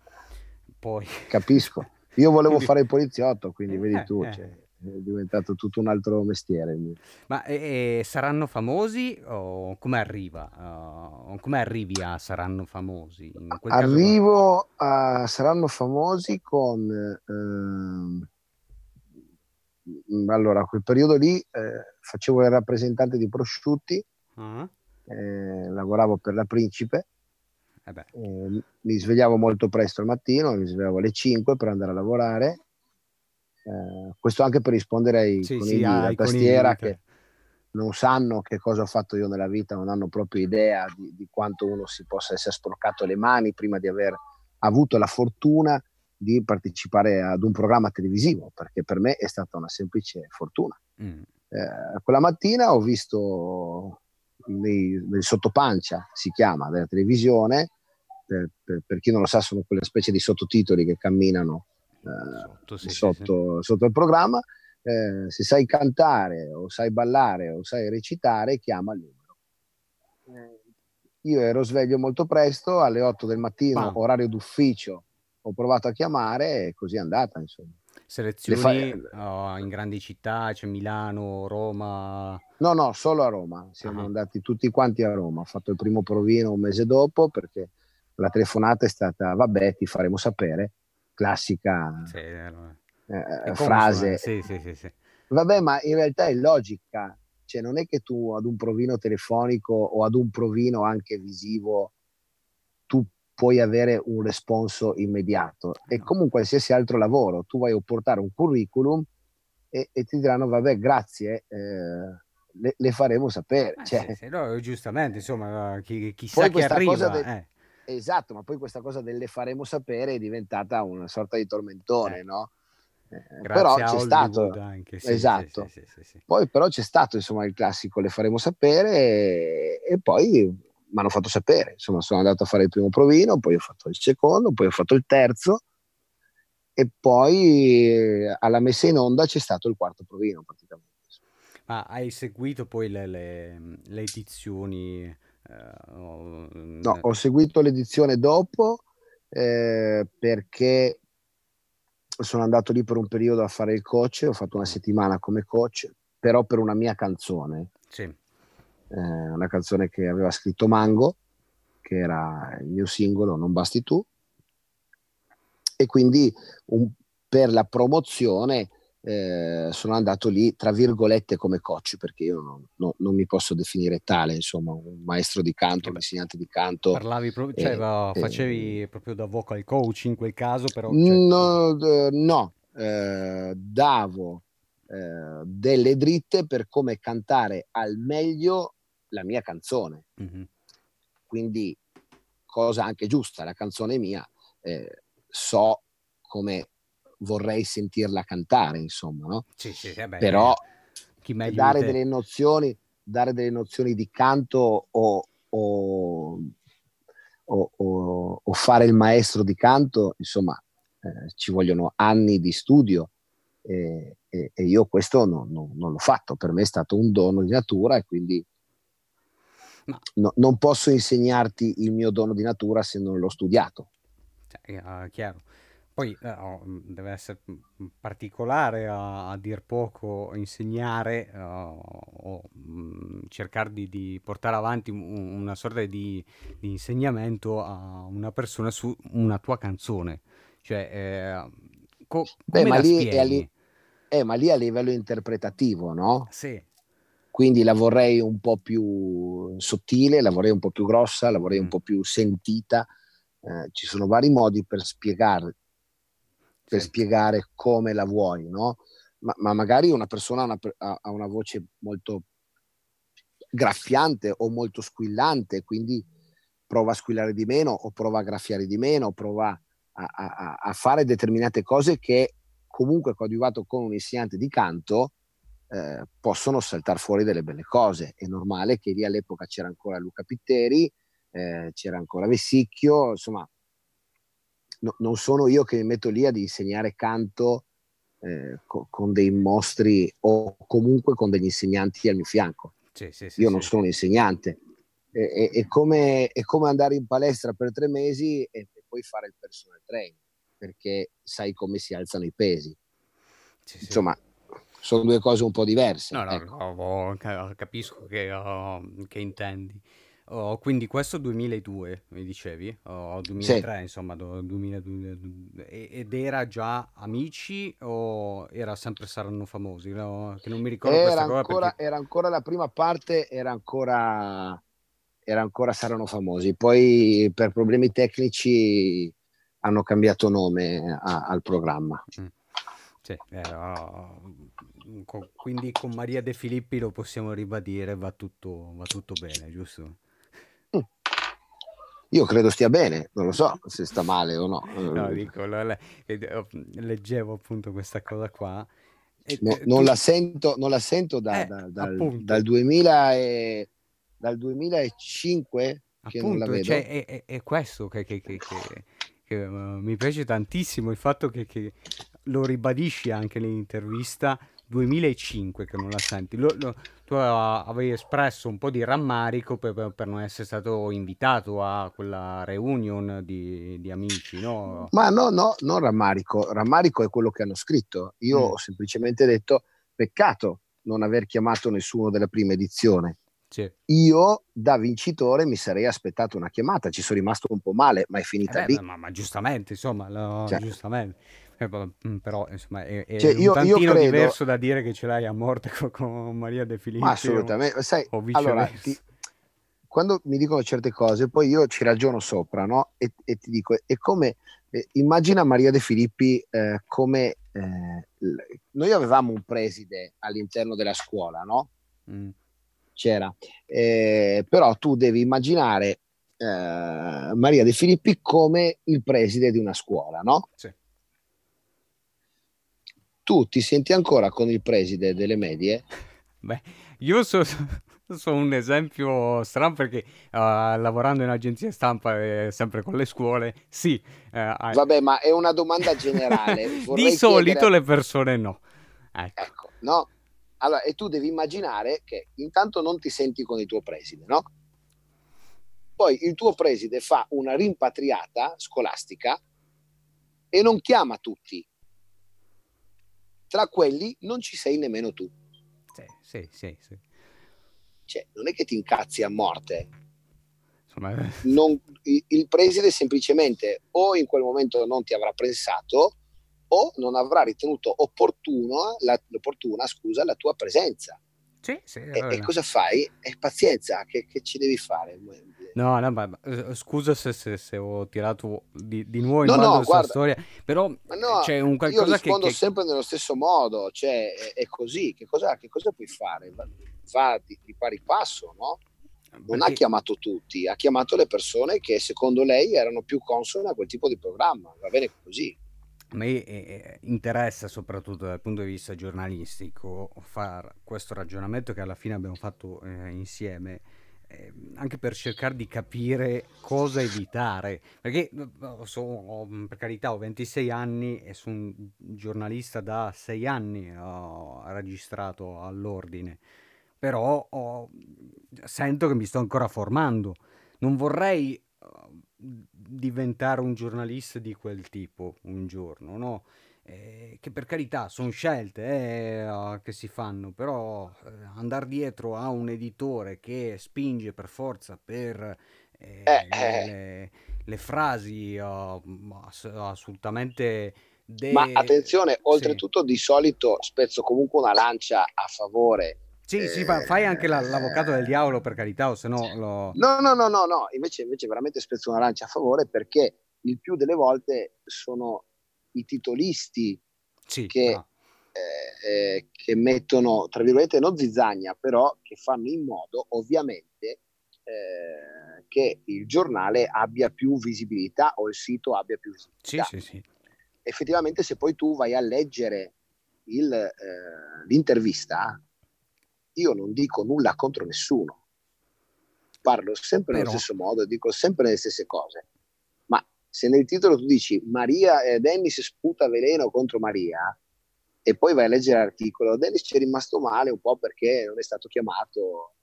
Beh, Poi... Capisco. Io volevo (laughs) fare il poliziotto, quindi vedi tu. Eh, cioè è diventato tutto un altro mestiere. Ma eh, saranno famosi o come arriva? Uh, come arrivi a saranno famosi? Arrivo caso... a saranno famosi con... Eh, allora, a quel periodo lì eh, facevo il rappresentante di prosciutti, uh-huh. lavoravo per la Principe. Eh eh, mi svegliavo molto presto al mattino, mi svegliavo alle 5 per andare a lavorare eh, questo anche per rispondere ai sì, conigli sì, della tastiera che non sanno che cosa ho fatto io nella vita, non hanno proprio idea di, di quanto uno si possa essere sporcato le mani prima di aver avuto la fortuna di partecipare ad un programma televisivo, perché per me è stata una semplice fortuna. Mm. Eh, quella mattina ho visto nel sottopancia, si chiama, della televisione, per, per, per, chi non lo sa sono quelle specie di sottotitoli che camminano sotto, sì, sotto, sì. sotto, il programma. Eh, se sai cantare o sai ballare o sai recitare, chiama il numero. Eh, io ero sveglio molto presto, alle 8 del mattino, ah. orario d'ufficio, ho provato a chiamare e così è andata, insomma. Selezioni fa... oh, in grandi città, c'è cioè Milano, Roma? No, no, solo a Roma. Siamo uh-huh. andati tutti quanti a Roma. Ho fatto il primo provino un mese dopo perché la telefonata è stata, vabbè, ti faremo sapere classica sì, eh, frase. Sì, sì, sì, Vabbè, ma in realtà è logica, cioè non è che tu ad un provino telefonico o ad un provino anche visivo tu puoi avere un responso immediato. E no. come qualsiasi altro lavoro, tu vai a portare un curriculum e, e ti diranno, vabbè, grazie. Eh, le, le, faremo sapere. Ah, cioè, sì, sì, no, giustamente, insomma, chi, chissà chi arriva. De- eh. Esatto, ma poi questa cosa del le faremo sapere è diventata una sorta di tormentone, eh. no? Eh, però c'è stato anche, sì, esatto. Sì, sì, poi però c'è stato insomma il classico le faremo sapere e, e poi mi hanno fatto sapere, insomma sono andato a fare il primo provino, poi ho fatto il secondo, poi ho fatto il terzo e poi alla messa in onda c'è stato il quarto provino praticamente. Ma hai seguito poi le, le, le edizioni Uh, no, ho seguito l'edizione dopo eh, perché sono andato lì per un periodo a fare il coach, ho fatto una settimana come coach, però per una mia canzone. Sì. Eh, una canzone che aveva scritto Mango, che era il mio singolo Non basti tu. E quindi un, per la promozione eh, sono andato lì, tra virgolette, come coach, perché io non, non, non, mi posso definire tale, insomma, un maestro di canto, un insegnante di canto. Parlavi, pro- cioè, eh, facevi eh, proprio da vocal coach in quel caso, però... Cioè... No, no eh, davo eh, delle dritte per come cantare al meglio la mia canzone. Mm-hmm. Quindi, cosa anche giusta, la canzone mia, eh, so come vorrei sentirla cantare, insomma, no? Sì, sì, vabbè, Però dare delle, nozioni, dare delle nozioni di canto o, o, o, o fare il maestro di canto, insomma, eh, ci vogliono anni di studio e, e, e io questo no, no, non l'ho fatto. Per me è stato un dono di natura e quindi. No, non posso insegnarti il mio dono di natura se non l'ho studiato. Cioè, uh, chiaro. Poi eh, oh, deve essere particolare a, a dir poco insegnare uh, o mh, cercare di, di, portare avanti un, una sorta di, di, insegnamento a una persona su una tua canzone. Cioè, eh, co- Beh, ma lì, li- eh, ma lì a livello interpretativo, no? Sì. Quindi la vorrei un po' più sottile, la vorrei un po' più grossa, la vorrei mm. un po' più sentita. Eh, ci sono vari modi per spiegare per sì. spiegare come la vuoi, no? Ma, ma magari una persona ha una, ha una, voce molto graffiante o molto squillante, quindi prova a squillare di meno o prova a graffiare di meno, prova a, a, a fare determinate cose che comunque coadiuvato con un insegnante di canto eh, possono saltare fuori delle belle cose. È normale che lì all'epoca c'era ancora Luca Pitteri, eh, c'era ancora Vessicchio, insomma no, non sono io che mi metto lì ad insegnare canto eh, co- con dei mostri o comunque con degli insegnanti al mio fianco. Sì, sì, sì, io non sono un insegnante. È, è, è, come, è, come, andare in palestra per tre mesi e, e, poi fare il personal training, perché sai come si alzano i pesi. Insomma, sono due cose un po' diverse. No, no, ecco. no capisco che, uh, che intendi. Oh, quindi questo 2002, mi dicevi? O 2003, sì. insomma, 2002, ed era già Amici o era sempre Saranno Famosi? No? Che non mi ricordo era ancora, perché... era ancora la prima parte, era ancora, era ancora Saranno Famosi. Poi per problemi tecnici hanno cambiato nome a, al programma. Mm. Sì, era... quindi con Maria De Filippi lo possiamo ribadire, va tutto, va tutto bene, giusto? Io credo stia bene, non lo so se sta male o no. (laughs) No, dico, leggevo appunto questa cosa qua. No, non, la sento, non la sento da, eh, da, dal, dal, 2000 e, dal 2005 che appunto, non la vedo. Cioè, è, è, è questo che, che, che, che uh, mi piace tantissimo, il fatto che, lo ribadisci anche nell'intervista 2005 che non la senti. Lo, lo, tu avevi espresso un po' di rammarico per, per, non essere stato invitato a quella reunion di, di amici, no? Ma no, no, non rammarico. Rammarico è quello che hanno scritto. Io mm. ho semplicemente detto peccato non aver chiamato nessuno della prima edizione. Sì. Io da vincitore mi sarei aspettato una chiamata, ci sono rimasto un po' male, ma è finita eh beh, lì. Ma, ma, giustamente, insomma, lo, cioè. giustamente. Eh, mm, però insomma è, è cioè, io, un tantino credo... diverso da dire che ce l'hai a morte con, con Maria De Filippi. assolutamente, sai, allora, ti, quando mi dicono certe cose, poi io ci ragiono sopra, no? E, e ti dico, è come, eh, immagina Maria De Filippi eh, come, eh, noi avevamo un preside all'interno della scuola, no? Mm. C'era, eh, però tu devi immaginare eh, Maria De Filippi come il preside di una scuola, no? Sì tu ti senti ancora con il preside delle medie? (laughs) Beh, io sono (laughs) so un esempio strano perché uh, lavorando in agenzia stampa e sempre con le scuole, sì. Uh, Vabbè, ma è una domanda generale. (laughs) Di solito chiedere... le persone no. Ecco. ecco, no? Allora, e tu devi immaginare che intanto non ti senti con il tuo preside, no? Poi il tuo preside fa una rimpatriata scolastica e non chiama tutti, tra quelli non ci sei nemmeno tu. Sì, sì, sì. sì. Cioè, non è che ti incazzi a morte. Insomma... Non, il, preside semplicemente o in quel momento non ti avrà pensato o non avrà ritenuto opportuno la, opportuna scusa, la tua presenza. Sì, sì, e, e, cosa fai? È pazienza, che, che, ci devi fare? No, no, ma eh, scusa se, se, se ho tirato di, di nuovo in no, no, questa storia, però no, c'è un qualcosa io rispondo che, sempre nello stesso modo, cioè è, è così, che cosa, che cosa, puoi fare? Va di, di pari passo, no? Non Perché... ha chiamato tutti, ha chiamato le persone che secondo lei erano più consone a quel tipo di programma, va bene così. A me eh, eh, interessa soprattutto dal punto di vista giornalistico fare questo ragionamento che alla fine abbiamo fatto eh, insieme, eh, anche per cercare di capire cosa evitare. Perché so, per carità ho 26 anni e sono un giornalista da 6 anni, ho registrato all'ordine. però ho, sento che mi sto ancora formando. Non vorrei uh, diventare un giornalista di quel tipo un giorno, no? Eh, che per carità sono scelte eh, che si fanno, però eh, andare dietro a un editore che spinge per forza per eh, eh, eh. le, le, frasi uh, assolutamente De... Ma attenzione, oltretutto sì. di solito spezzo comunque una lancia a favore. Sì, eh, sì, fai anche la, l'avvocato del diavolo per carità, o se no lo... No, no, no, no, no. Invece, invece veramente spezzo una lancia a favore perché il più delle volte sono i titolisti sì, che, no. eh, eh, che mettono, tra virgolette, non zizzagna, però che fanno in modo, ovviamente, eh, che il giornale abbia più visibilità o il sito abbia più visibilità. Sì, sì, effettivamente se poi tu vai a leggere il, eh, l'intervista, io non dico nulla contro nessuno, parlo sempre Però... nello stesso modo, dico sempre le stesse cose, se nel titolo tu dici Maria, eh, Dennis sputa veleno contro Maria e poi vai a leggere l'articolo, Dennis ci è rimasto male un po' perché non è stato chiamato,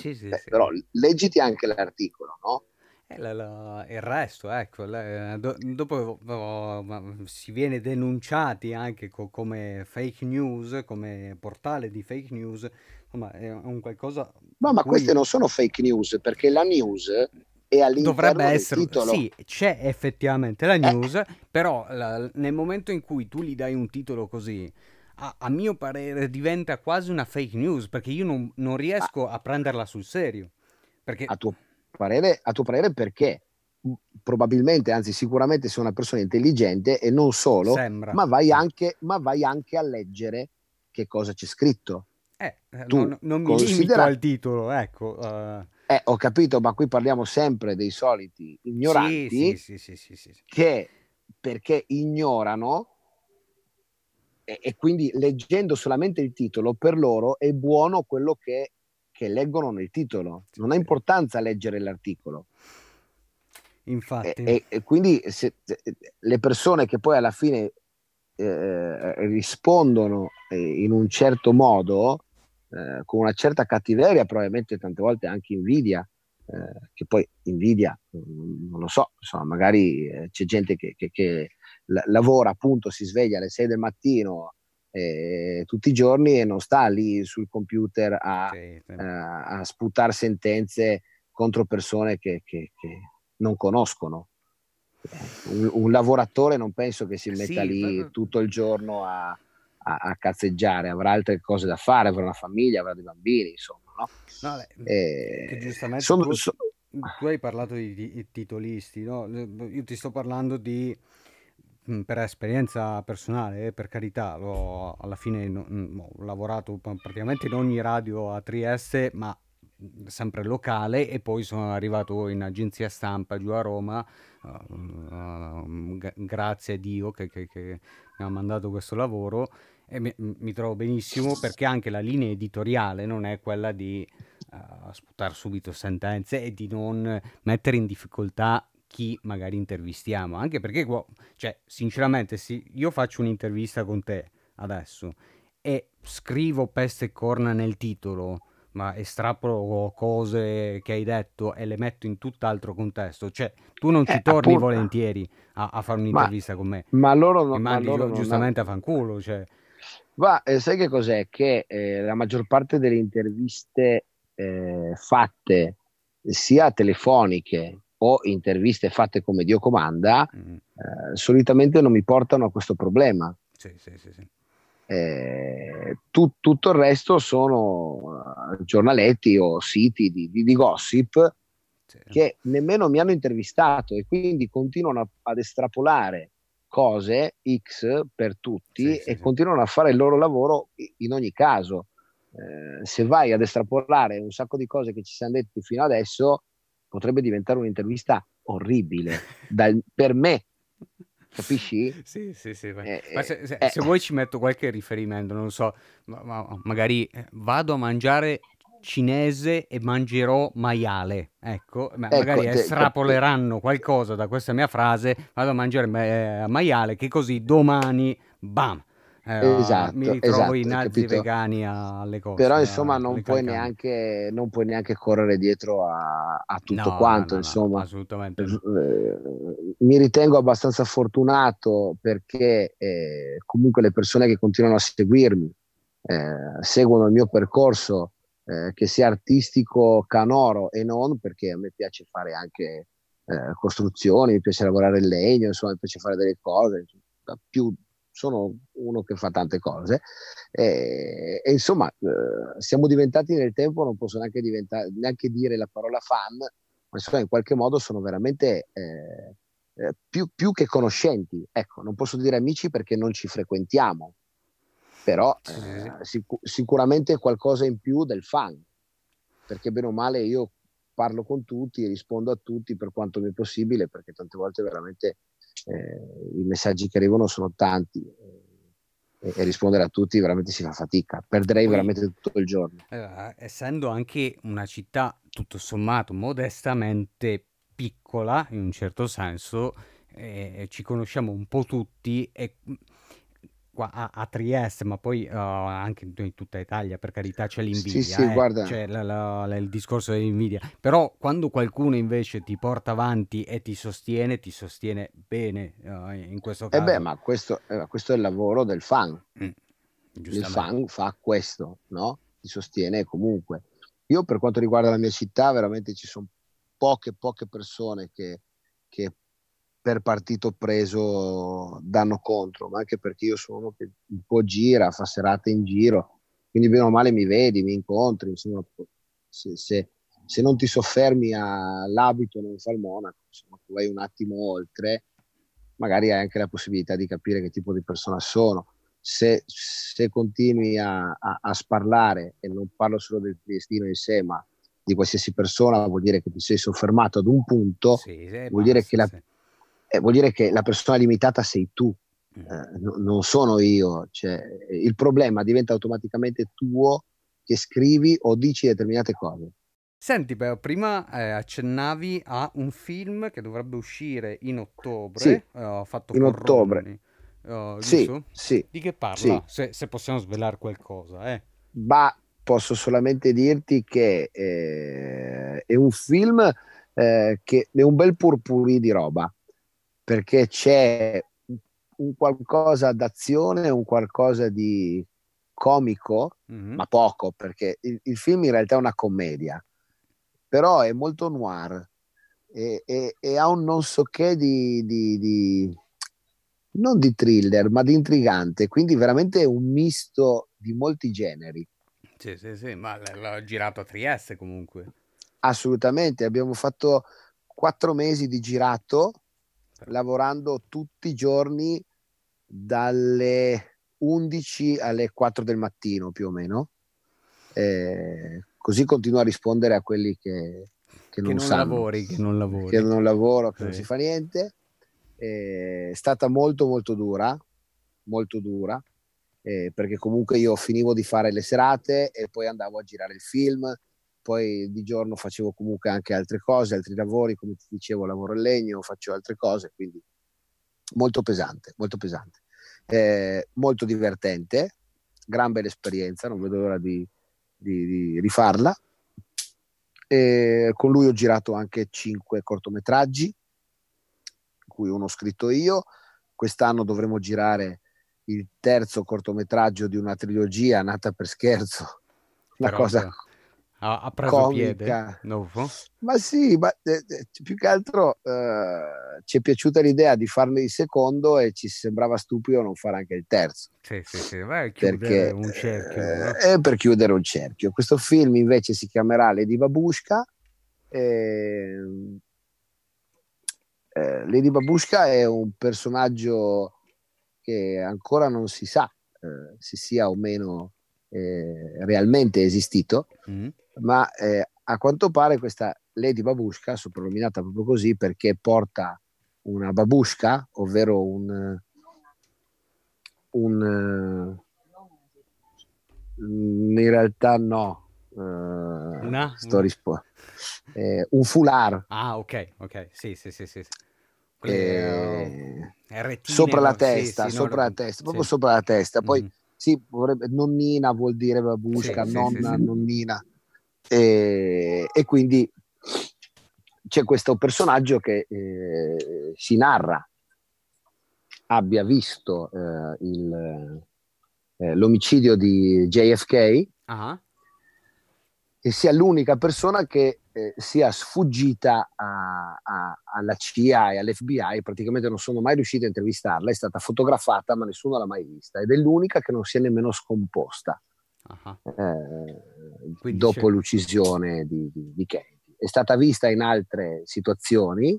sì, sì, Beh, sì. però leggiti anche l'articolo, no? Eh, la, la, il resto, ecco, la, do, dopo oh, si viene denunciati anche co, come fake news, come portale di fake news, insomma è un qualcosa... No, ma queste non sono fake news, perché la news è all'interno Dovrebbe essere, titolo. Sì, c'è effettivamente la news, eh. però la, nel momento in cui tu gli dai un titolo così, a, a mio parere diventa quasi una fake news, perché io non, non riesco ah. a prenderla sul serio. Perché... A tuo parere, a tuo parere perché? Probabilmente, anzi sicuramente sei una persona intelligente e non solo, ma vai, anche, ma vai, anche, a leggere che cosa c'è scritto. Eh, tu non, non mi considera... limito al titolo, ecco. Uh... Eh, ho capito, ma qui parliamo sempre dei soliti ignoranti sì, sì, sì, che perché ignorano e, e, quindi leggendo solamente il titolo per loro è buono quello che che leggono nel titolo. Non ha importanza leggere l'articolo. Infatti. E, e quindi se, le persone che poi alla fine eh, rispondono eh, in un certo modo, eh, con una certa cattiveria, probabilmente tante volte anche invidia, eh, che poi invidia, non lo so, insomma, magari eh, c'è gente che, che, che lavora appunto, si sveglia alle 6 del mattino eh, tutti i giorni e non sta lì sul computer a, sì, sì. a, sputare sentenze contro persone che, che, che non conoscono. Un, un, lavoratore non penso che si metta sì, lì tutto il giorno a, a, a, cazzeggiare, avrà altre cose da fare, avrà una famiglia, avrà dei bambini, insomma. No? No, beh, eh, giustamente sono, tu, so... tu, hai parlato di, di titolisti, no? io ti sto parlando di per esperienza personale, eh, per carità, l'ho, alla fine ho lavorato praticamente in ogni radio a Trieste, ma sempre locale e poi sono arrivato in agenzia stampa giù a Roma, uh, uh, grazie a Dio che, che, che, mi ha mandato questo lavoro mi, mi, trovo benissimo perché anche la linea editoriale non è quella di uh, sputare subito sentenze e di non mettere in difficoltà chi magari intervistiamo, anche perché, cioè, sinceramente, se io faccio un'intervista con te adesso e scrivo peste e corna nel titolo, ma estrapolo cose che hai detto e le metto in tutt'altro contesto, cioè tu non ci eh, torni appunto. volentieri a, a, fare un'intervista ma, con me. Ma loro non... Mandi loro giustamente non... a fanculo, cioè... Ma eh, sai che cos'è? Che eh, la maggior parte delle interviste eh, fatte sia telefoniche o interviste fatte come Dio comanda, mm. eh, solitamente non mi portano a questo problema. Sì, sì, sì, sì. Eh, tu, tutto il resto sono uh, giornaletti o siti di, di, di gossip sì. che nemmeno mi hanno intervistato e quindi continuano a, ad estrapolare cose X per tutti sì, e continuano a fare il loro lavoro in ogni caso. Eh, se vai ad estrapolare un sacco di cose che ci siamo detti fino adesso, potrebbe diventare un'intervista orribile (laughs) da, per me. Capisci? Sì, sì, sì. Eh, ma se, se, eh, se, vuoi ci metto qualche riferimento, non so, ma, ma, magari eh, vado a mangiare cinese e mangerò maiale. Ecco, ecco magari te, estrapoleranno te, qualcosa da questa mia frase, vado a mangiare eh, maiale, che così domani, bam, eh, esatto, mi ritrovo esatto, i nazi vegani alle cose. Però insomma non puoi, neanche, non puoi, neanche, correre dietro a, a tutto no, quanto. No, no, insomma, assolutamente. Eh, mi ritengo abbastanza fortunato perché eh, comunque le persone che continuano a seguirmi eh, seguono il mio percorso eh, che sia artistico canoro e non perché a me piace fare anche eh, costruzioni, mi piace lavorare in legno, insomma mi piace fare delle cose, più sono uno che fa tante cose. E, e insomma eh, siamo diventati nel tempo, non posso neanche, neanche dire la parola fan, ma insomma in qualche modo sono veramente eh, eh, più, più, che conoscenti, ecco, non posso dire amici perché non ci frequentiamo, però eh, sic- sicuramente qualcosa in più del fan, perché bene o male io parlo con tutti, rispondo a tutti per quanto mi è possibile, perché tante volte veramente eh, i messaggi che arrivano sono tanti eh, e, rispondere a tutti veramente si fa fatica, perderei Poi, veramente tutto il giorno. Eh, essendo anche una città tutto sommato modestamente piccola in un certo senso, eh, ci conosciamo un po' tutti e qua a, a Trieste, ma poi uh, anche in tutta Italia, per carità, c'è l'invidia, sì, sì, eh? guarda. c'è la, la, la, il discorso dell'invidia. Però quando qualcuno invece ti porta avanti e ti sostiene, ti sostiene bene uh, in questo caso. Eh beh, ma questo, eh, questo, è il lavoro del fan. Mm, il fan fa questo, no? Ti sostiene comunque. Io per quanto riguarda la mia città, veramente ci sono poche, poche persone che, che per partito preso danno contro, ma anche perché io sono uno che un po' gira, fa serate in giro, quindi bene o male mi vedi, mi incontri, insomma, se, se, se non ti soffermi all'abito non fa il monaco, insomma, tu vai un attimo oltre, magari hai anche la possibilità di capire che tipo di persona sono. Se, se continui a, a, a, sparlare, e non parlo solo del destino in sé, ma di qualsiasi persona, vuol dire che ti sei soffermato ad un punto, sì, vuol dire che la, sì eh, vuol dire che la persona limitata sei tu, mm. eh, no, non sono io. Cioè, il problema diventa automaticamente tuo che scrivi o dici determinate cose. Senti, però, prima eh, accennavi a un film che dovrebbe uscire in ottobre, sì, uh, fatto in ottobre. Uh, sì, sì, Di che parla? Sì. Se, se, possiamo svelare qualcosa. Eh. Posso solamente dirti che eh, è un film eh, che è un bel purpurì di roba perché c'è un qualcosa d'azione, un qualcosa di comico, mm-hmm. ma poco, perché il, il, film in realtà è una commedia, però è molto noir e, e, e ha un non so che di, di, di, non di thriller, ma di intrigante, quindi veramente un misto di molti generi. Sì, sì, sì, ma l'ho girato a Trieste comunque. Assolutamente, abbiamo fatto quattro mesi di girato lavorando tutti i giorni dalle 11 alle 4 del mattino più o meno. Eh, così continuo a rispondere a quelli che, che non, che non sanno, lavori, che non lavori, che non lavoro, che sì. non si fa niente. Eh, è stata molto molto dura, molto dura, eh, perché comunque io finivo di fare le serate e poi andavo a girare il film, poi di giorno facevo comunque anche altre cose, altri lavori, come ti dicevo, lavoro in legno, faccio altre cose, quindi molto pesante, molto pesante. Eh, molto divertente, gran bella esperienza, non vedo l'ora di, di, di rifarla. E con lui ho girato anche cinque cortometraggi, cui uno ho scritto io. Quest'anno dovremo girare il terzo cortometraggio di una trilogia nata per scherzo, una Però cosa ha, ha preso comica. piede dopo? Ma sì, ma eh, eh, più che altro eh, ci è piaciuta l'idea di farne il secondo e ci sembrava stupido non fare anche il terzo. Sì, sì, sì, vai perché, un cerchio. Eh, no? È per chiudere un cerchio. Questo film invece si chiamerà Lady Babushka. Eh, eh, Lady Babushka è un personaggio che ancora non si sa eh, se sia o meno eh, realmente esistito, mm ma eh, a quanto pare questa Lady Babushka, soprannominata proprio così perché porta una babushka, ovvero un, un in realtà no, uh, no? sto rispo- eh, un foulard. Ah, ok, ok, sì, sì, sì, sì. eh, sopra la testa, sì, sì, sopra la testa, proprio sopra la testa. Poi mm. sì, vorrebbe, nonnina vuol dire babushka, nonna, nonnina. E, e, quindi c'è questo personaggio che eh, si narra abbia visto eh, il, eh, l'omicidio di JFK uh-huh. e sia l'unica persona che eh, sia sfuggita a, a, alla CIA e all'FBI, praticamente non sono mai riusciti a intervistarla, è stata fotografata ma nessuno l'ha mai vista ed è l'unica che non si è nemmeno scomposta uh-huh. Dopo c'è... l'uccisione di, di, di Kennedy. È stata vista in altre situazioni,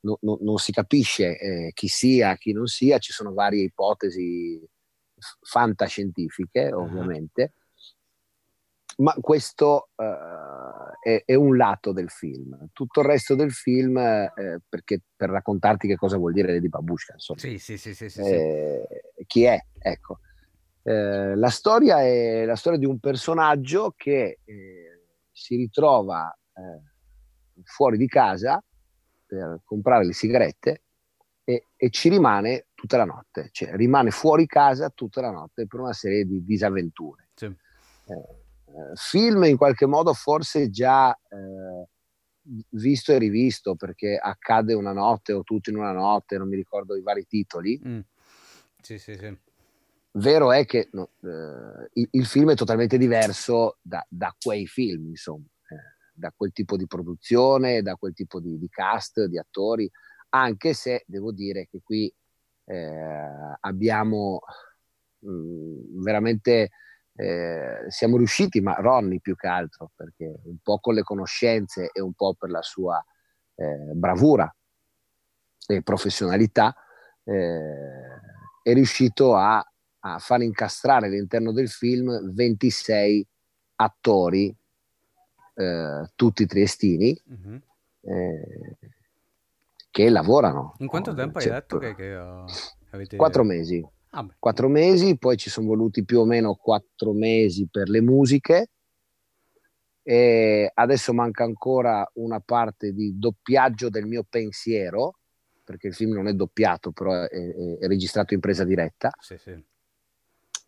no, no, non si capisce eh, chi sia, chi non sia, ci sono varie ipotesi fantascientifiche uh-huh. ovviamente, ma questo uh, è, è, un lato del film. Tutto il resto del film, eh, perché per raccontarti che cosa vuol dire Lady Babushka, insomma. Sì, sì, sì, sì, sì, eh, Chi è? Ecco. Eh, la storia è la storia di un personaggio che eh, si ritrova eh, fuori di casa per comprare le sigarette e, e, ci rimane tutta la notte, cioè rimane fuori casa tutta la notte per una serie di disavventure. Sì. Eh, eh, film in qualche modo forse già visto e rivisto perché accade una notte o tutto in una notte, non mi ricordo i vari titoli. Mm. Sì, sì, sì. Vero è che no, eh, il, il, film è totalmente diverso da, da quei film, insomma, eh, da quel tipo di produzione, da quel tipo di, di cast, di attori, anche se devo dire che qui eh, abbiamo mh, mm, veramente eh, siamo riusciti, ma Ronny più che altro, perché un po' con le conoscenze e un po' per la sua eh, bravura e professionalità, eh, è riuscito a, a, far incastrare all'interno del film 26 attori, eh, tutti triestini, mm-hmm. che lavorano. In quanto tempo hai detto che, che uh, avete... Quattro mesi. Ah quattro mesi, poi ci sono voluti più o meno quattro mesi per le musiche e adesso manca ancora una parte di doppiaggio del mio pensiero, perché il film non è doppiato, però è, è, è registrato in presa diretta. Sì, sì.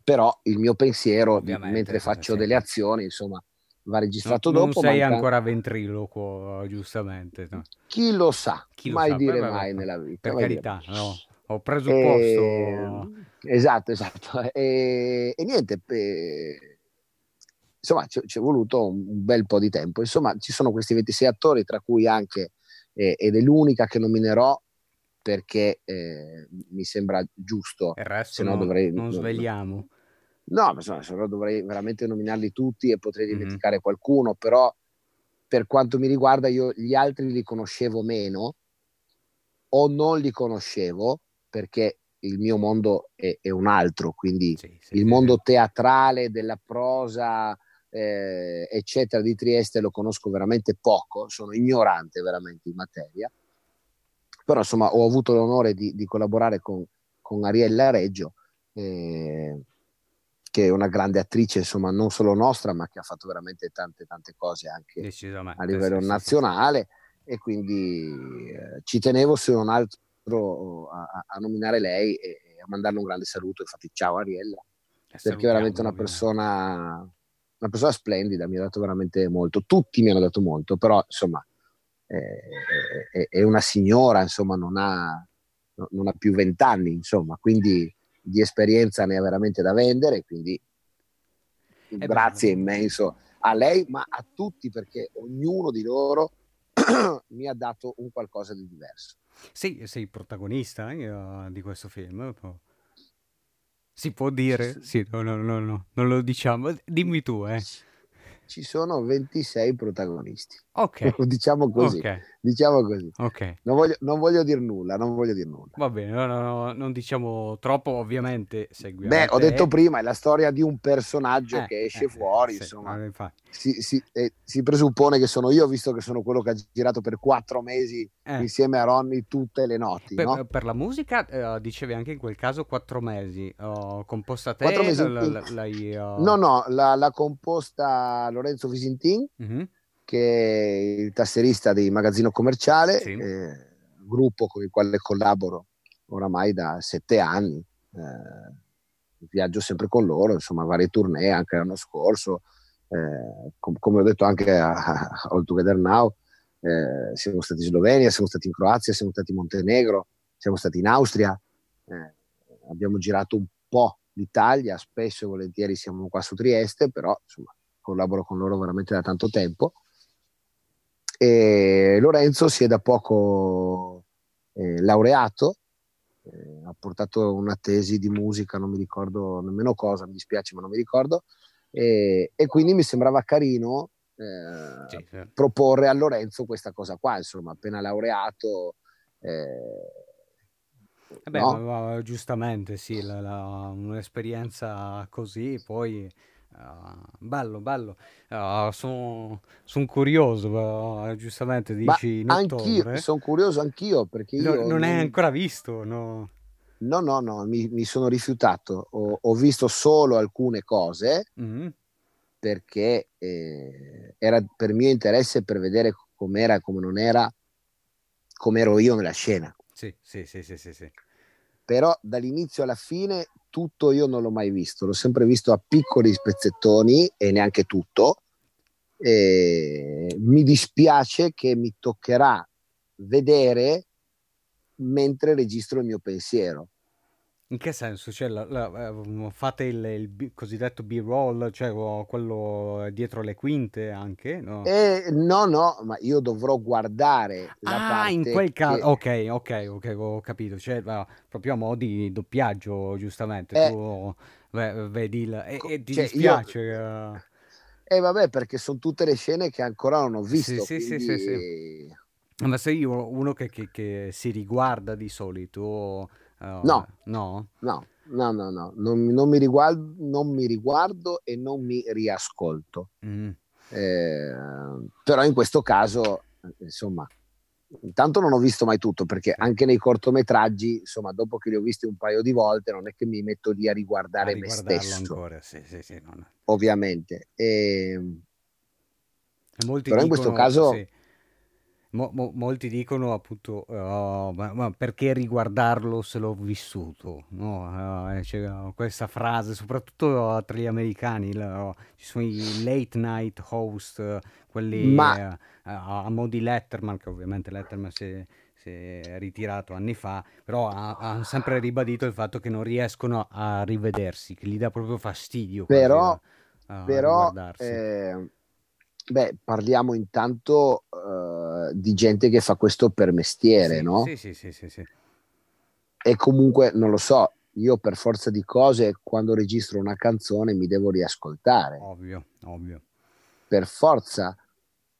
Però il mio pensiero, Ovviamente, mentre faccio sì. delle azioni, insomma, va registrato non, dopo. Non sei manca... ancora ventriloquo, giustamente. No. Chi lo sa, Chi mai lo sa? dire Beh, mai nella vita. Per carità, no. Ho preso posto. Esatto, esatto. E, e niente, e, insomma, ci, ci, è voluto un bel po' di tempo. Insomma, ci sono questi 26 attori, tra cui anche, eh, ed è l'unica che nominerò perché eh, mi sembra giusto. Il resto se no dovrei, non svegliamo. No, ma insomma, se no dovrei veramente nominarli tutti e potrei mm-hmm. dimenticare mm-hmm. qualcuno, però per quanto mi riguarda io gli altri li conoscevo meno o non li conoscevo perché il mio mondo è, è un altro, quindi sì, sì, il mondo teatrale della prosa, eh, eccetera, di Trieste lo conosco veramente poco, sono ignorante veramente in materia, però insomma ho avuto l'onore di, di collaborare con, con, Ariella Reggio, eh, che è una grande attrice, insomma, non solo nostra, ma che ha fatto veramente tante, tante cose anche a livello sì, nazionale. E quindi eh, ci tenevo su un altro a, a nominare lei e, e, a mandarle un grande saluto. Infatti, ciao Ariella, e perché è veramente una persona, una persona splendida, mi ha dato veramente molto. Tutti mi hanno dato molto, però insomma, è, è, è una signora, insomma, non ha, non ha più vent'anni, insomma, quindi di esperienza ne ha veramente da vendere, quindi grazie immenso a lei, ma a tutti perché ognuno di loro (clears throat) mi ha dato un qualcosa di diverso. Sì, sei protagonista eh, di questo film. Si può dire? Sì, no, no, no, no, non lo diciamo. Dimmi tu, eh ci sono 26 protagonisti. Ok. (laughs) diciamo così. Okay. Diciamo così. Ok. Non voglio, non voglio dire nulla, non voglio dire nulla. Va bene, no, no, no, non diciamo troppo, ovviamente seguiamo. Beh, ho detto prima, è la storia di un personaggio eh, che esce eh, fuori, sì, insomma. Si, si, eh, si, presuppone che sono io, visto che sono quello che ha girato per quattro mesi eh. insieme a Ronnie tutte le notti. Per, no? per la musica, eh, dicevi anche in quel caso quattro mesi. Oh, composta te? Quattro mesi. L- l- uh... No, no, l'ha composta Lorenzo Visintin, mm-hmm. Che è il tasserista di magazzino commerciale. Sì. Eh, gruppo con il quale collaboro oramai da sette anni. Eh, viaggio sempre con loro, insomma, varie tournée anche l'anno scorso. Eh, com- come ho detto anche a, a All Together Now, eh, siamo stati in Slovenia, siamo stati in Croazia, siamo stati in Montenegro, siamo stati in Austria, eh, abbiamo girato un po' l'Italia, spesso e volentieri siamo qua su Trieste, però insomma, collaboro con loro veramente da tanto tempo. E Lorenzo si è da poco eh, laureato, eh, ha portato una tesi di musica, non mi ricordo nemmeno cosa, mi dispiace ma non mi ricordo, e, e quindi mi sembrava carino eh, sì, sì. proporre a Lorenzo questa cosa qua, insomma, appena laureato. Eh, eh beh, no? giustamente sì, la, la, un'esperienza così, poi uh, bello, bello. Uh, Sono son curioso, uh, giustamente dici ma Anch'io, sono curioso anch'io perché io... non hai ancora visto, no? No, no, no, mi, mi sono rifiutato. Ho, ho, visto solo alcune cose mm-hmm. perché eh, era per mio interesse per vedere com'era e come non era, come ero io nella scena. Sì, sì, sì, sì, sì, sì. Però dall'inizio alla fine tutto io non l'ho mai visto, l'ho sempre visto a piccoli spezzettoni e neanche tutto. E mi dispiace che mi toccherà vedere mentre registro il mio pensiero. In che senso? Cioè, la, la, eh, fate il, il, cosiddetto B-roll, cioè quello dietro le quinte anche? No, eh, no, no, ma io dovrò guardare la ah, in quel caso, che... ok, ok, ok, ho capito. Cioè, proprio a mo' di doppiaggio, giustamente. Eh, tu vedi il, e, e ti cioè, dispiace. Io... Eh, eh, vabbè, perché sono tutte le scene che ancora non ho visto. Sì, quindi... sì, sì, sì, Ma sei io uno che, che, che si riguarda di solito Uh, no. no. No, no, no, no, non, non, mi riguardo, non mi riguardo e non mi riascolto. Mm. Eh, però in questo caso, insomma, intanto non ho visto mai tutto perché anche nei cortometraggi, insomma, dopo che li ho visti un paio di volte, non è che mi metto lì a riguardare a me stesso. Ancora, sì, sì, sì, non... Ovviamente. E... E però dicono, in questo caso... Sì Mo- mo- molti dicono appunto, uh, ma, ma, perché riguardarlo se l'ho vissuto? No? Uh, c'è questa frase, soprattutto tra gli americani, la, ci sono i late night host, quelli ma... uh, a mo' di Letterman, che ovviamente Letterman si è, si è ritirato anni fa, però hanno sempre ribadito il fatto che non riescono a rivedersi, che gli dà proprio fastidio. Però, però eh, beh, parliamo intanto di gente che fa questo per mestiere, sì, no? Sì, sì, sì, sì, sì. E comunque, non lo so, io per forza di cose, quando registro una canzone, mi devo riascoltare. Ovvio, ovvio. Per forza.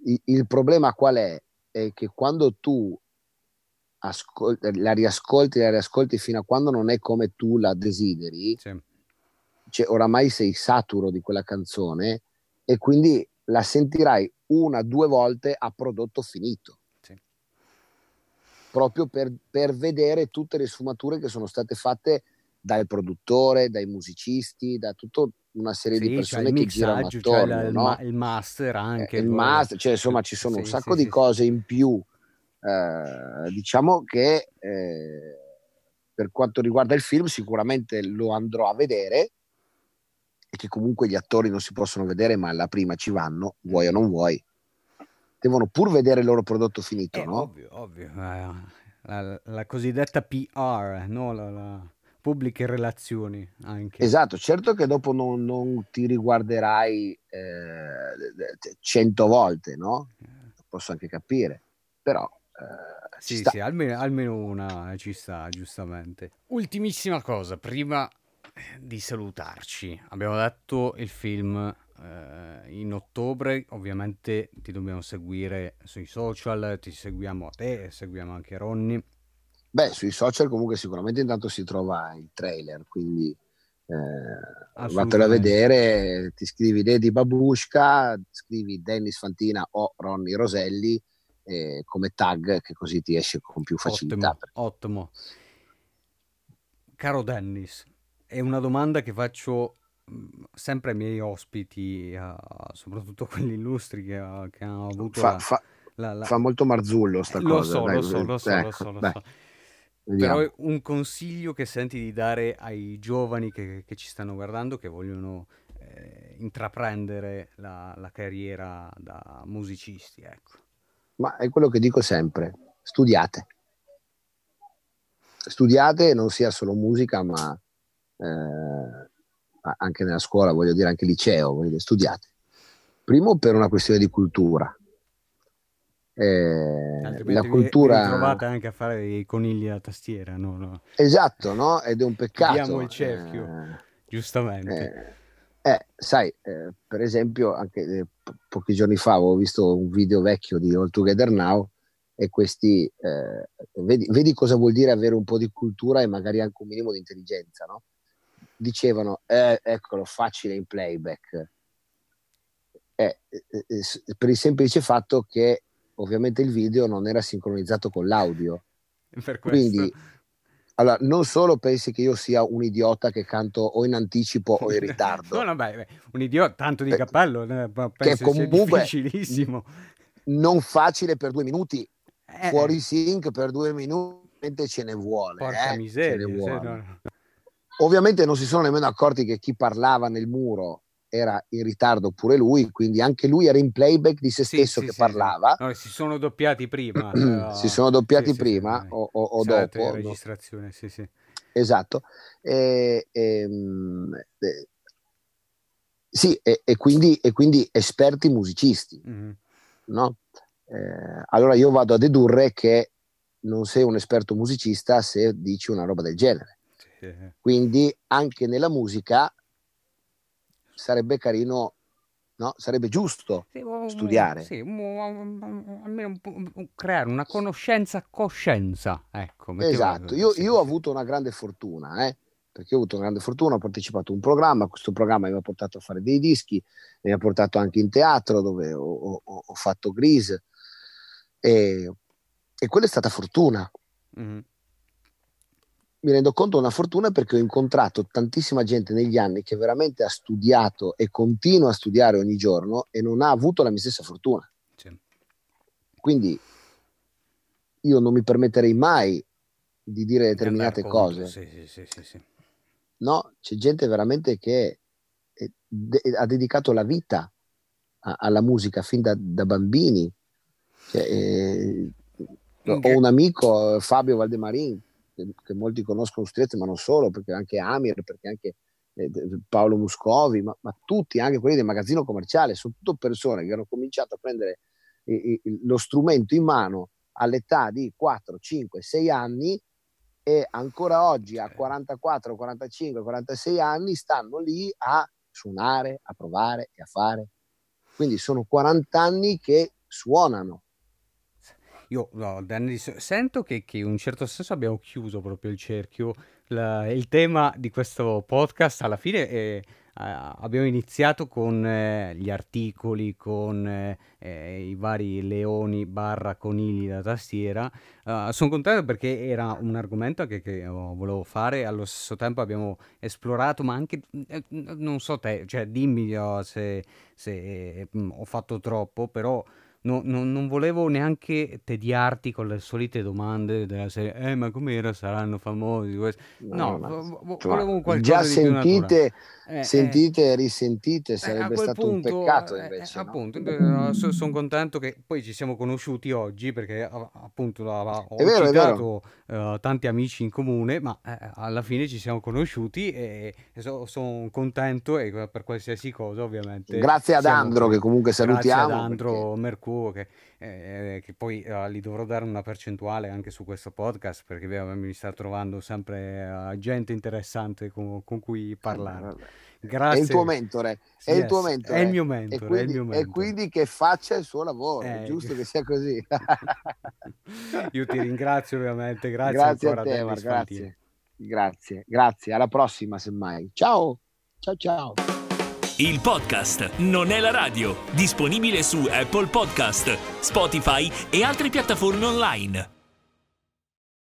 Il, il problema qual è? È che quando tu ascolti, la riascolti, la riascolti fino a quando non è come tu la desideri, sì. cioè, oramai sei saturo di quella canzone e quindi la sentirai una, due volte a prodotto finito. Sì. Proprio per, per, vedere tutte le sfumature che sono state fatte dal produttore, dai musicisti, da tutta una serie sì, di persone che girano attorno. Cioè il, no? il, master anche. Eh, il master, cioè insomma ci sono sì, un sacco di cose in più. Eh, diciamo che eh, per quanto riguarda il film sicuramente lo andrò a vedere e che comunque gli attori non si possono vedere, ma alla prima ci vanno, vuoi o non vuoi. Devono pur vedere il loro prodotto finito, eh, no? Ovvio, ovvio. La, la, la cosiddetta PR, no? La, la, pubbliche relazioni anche. Esatto, certo che dopo non, non ti riguarderai eh, cento volte, no? Posso anche capire, però... Eh, sì, sì, almeno, almeno una ci sta, giustamente. Ultimissima cosa, prima di salutarci. Abbiamo detto il film eh, in ottobre, ovviamente ti dobbiamo seguire sui social, ti seguiamo a te seguiamo anche Ronny. Beh, sui social comunque sicuramente intanto si trova il trailer, quindi eh, vattelo a vedere, ti scrivi Dedi Babushka, scrivi Dennis Fantina o Ronny Roselli eh, come tag che così ti esce con più facilità. Ottimo, ottimo. Caro Dennis, è una domanda che faccio mm, sempre ai miei ospiti, uh, soprattutto (laughs) quelli illustri che, uh, che hanno avuto fa, la, fa, la, la... Fa molto Marzullo sta lo cosa. So, dai, lo so, lo so, ecco, lo so, lo so. Però un consiglio che senti di dare ai giovani che, che ci stanno guardando, che vogliono eh, intraprendere la, la, carriera da musicisti, ecco. Ma è quello che dico sempre, studiate. Studiate, non sia solo musica, ma eh, anche nella scuola, voglio dire, anche liceo, voglio dire, studiate. Primo per una questione di cultura, eh, la cultura... Vi trovate anche a fare i conigli a tastiera, no? no. Esatto, no? Ed è un peccato. Abbiamo il cerchio, eh, giustamente. Eh, eh sai, eh, per esempio, anche po- pochi giorni fa avevo visto un video vecchio di All Together Now e questi, eh, vedi, vedi, cosa vuol dire avere un po' di cultura e magari anche un minimo di intelligenza, no? Dicevano, eccolo, facile in playback. per il semplice fatto che ovviamente il video non era sincronizzato con l'audio. Quindi, allora, non solo pensi che io sia un idiota che canto o in anticipo o in (laughs) ritardo. no, no, beh, un idiota, tanto di cappello, eh, che comunque difficilissimo. Non facile per due minuti, eh. fuori sync per due minuti ce ne vuole. Porca eh? miseria. Ovviamente non si sono nemmeno accorti che chi parlava nel muro era in ritardo pure lui, quindi anche lui era in playback di se stesso sì, che sì, parlava. Sì. No, si sono doppiati prima. Però... (clears throat) si sono doppiati prima o, o, o dopo. registrazione, sì, sì. Esatto. E, e, ehm, e, sì, e, quindi, e, quindi, esperti musicisti. Mm-hmm. No? Eh, allora io vado a dedurre che non sei un esperto musicista se dici una roba del genere. Quindi anche nella musica sarebbe carino, no? sarebbe giusto sì, studiare. Sì, almeno creare una conoscenza coscienza. Ecco, esatto, io, io, ho avuto una grande fortuna, eh? perché ho avuto una grande fortuna, ho partecipato a un programma, questo programma mi ha portato a fare dei dischi, mi ha portato anche in teatro dove ho, ho, ho fatto Grease e, e, quella è stata fortuna. Mm-hmm mi rendo conto una fortuna perché ho incontrato tantissima gente negli anni che veramente ha studiato e continua a studiare ogni giorno e non ha avuto la mia stessa fortuna. Sì. Quindi io non mi permetterei mai di dire determinate cose. Sì, sì, no, c'è gente veramente che de- ha dedicato la vita a- alla musica fin da, da bambini. Cioè, eh, ho un amico, Fabio Valdemarin, che, che molti conoscono su Trieste, ma non solo, perché anche Amir, perché anche eh, Paolo Muscovi, ma, ma, tutti, anche quelli del magazzino commerciale, sono tutte persone che hanno cominciato a prendere eh, lo strumento in mano all'età di 4, 5, 6 anni e ancora oggi a 44, 45, 46 anni stanno lì a suonare, a provare e a fare. Quindi sono 40 anni che suonano io no, Danny, sento che, che, in un certo senso abbiamo chiuso proprio il cerchio. La, il tema di questo podcast alla fine è, abbiamo iniziato con eh, gli articoli, con eh, eh, i vari leoni barra conigli da tastiera. Uh, sono contento perché era un argomento che, che volevo fare, allo stesso tempo abbiamo esplorato, ma anche, eh, non so te, cioè dimmi oh, se, se mm, ho fatto troppo, però no, no, non volevo neanche tediarti con le solite domande della serie, eh ma com'era, saranno famosi? No, no vo- volevo qualcosa già sentite, eh, sentite e risentite, eh, sarebbe stato punto, un peccato eh, invece. Eh? Appunto, so, sono contento che poi ci siamo conosciuti oggi perché appunto ho è vero, citato uh, tanti amici in comune, ma eh, alla fine ci siamo conosciuti e, e so, sono contento e per qualsiasi cosa ovviamente. Grazie ad Andro che comunque salutiamo. Grazie ad Andro perché... Mercurio che, eh, che poi uh, gli dovrò dare una percentuale anche su questo podcast perché mi sta trovando sempre uh, gente interessante con, con cui parlare. Grazie. È il tuo mentore, è yes, il tuo mentore. È il mio mentore. E quindi, mio mentore. E quindi che faccia il suo lavoro, eh, è giusto che sia così. (laughs) Io ti ringrazio ovviamente, grazie, grazie ancora a te, Mar, grazie. grazie, grazie, alla prossima semmai. Ciao, ciao ciao. Il podcast non è la radio, disponibile su Apple Podcast, Spotify e altre piattaforme online.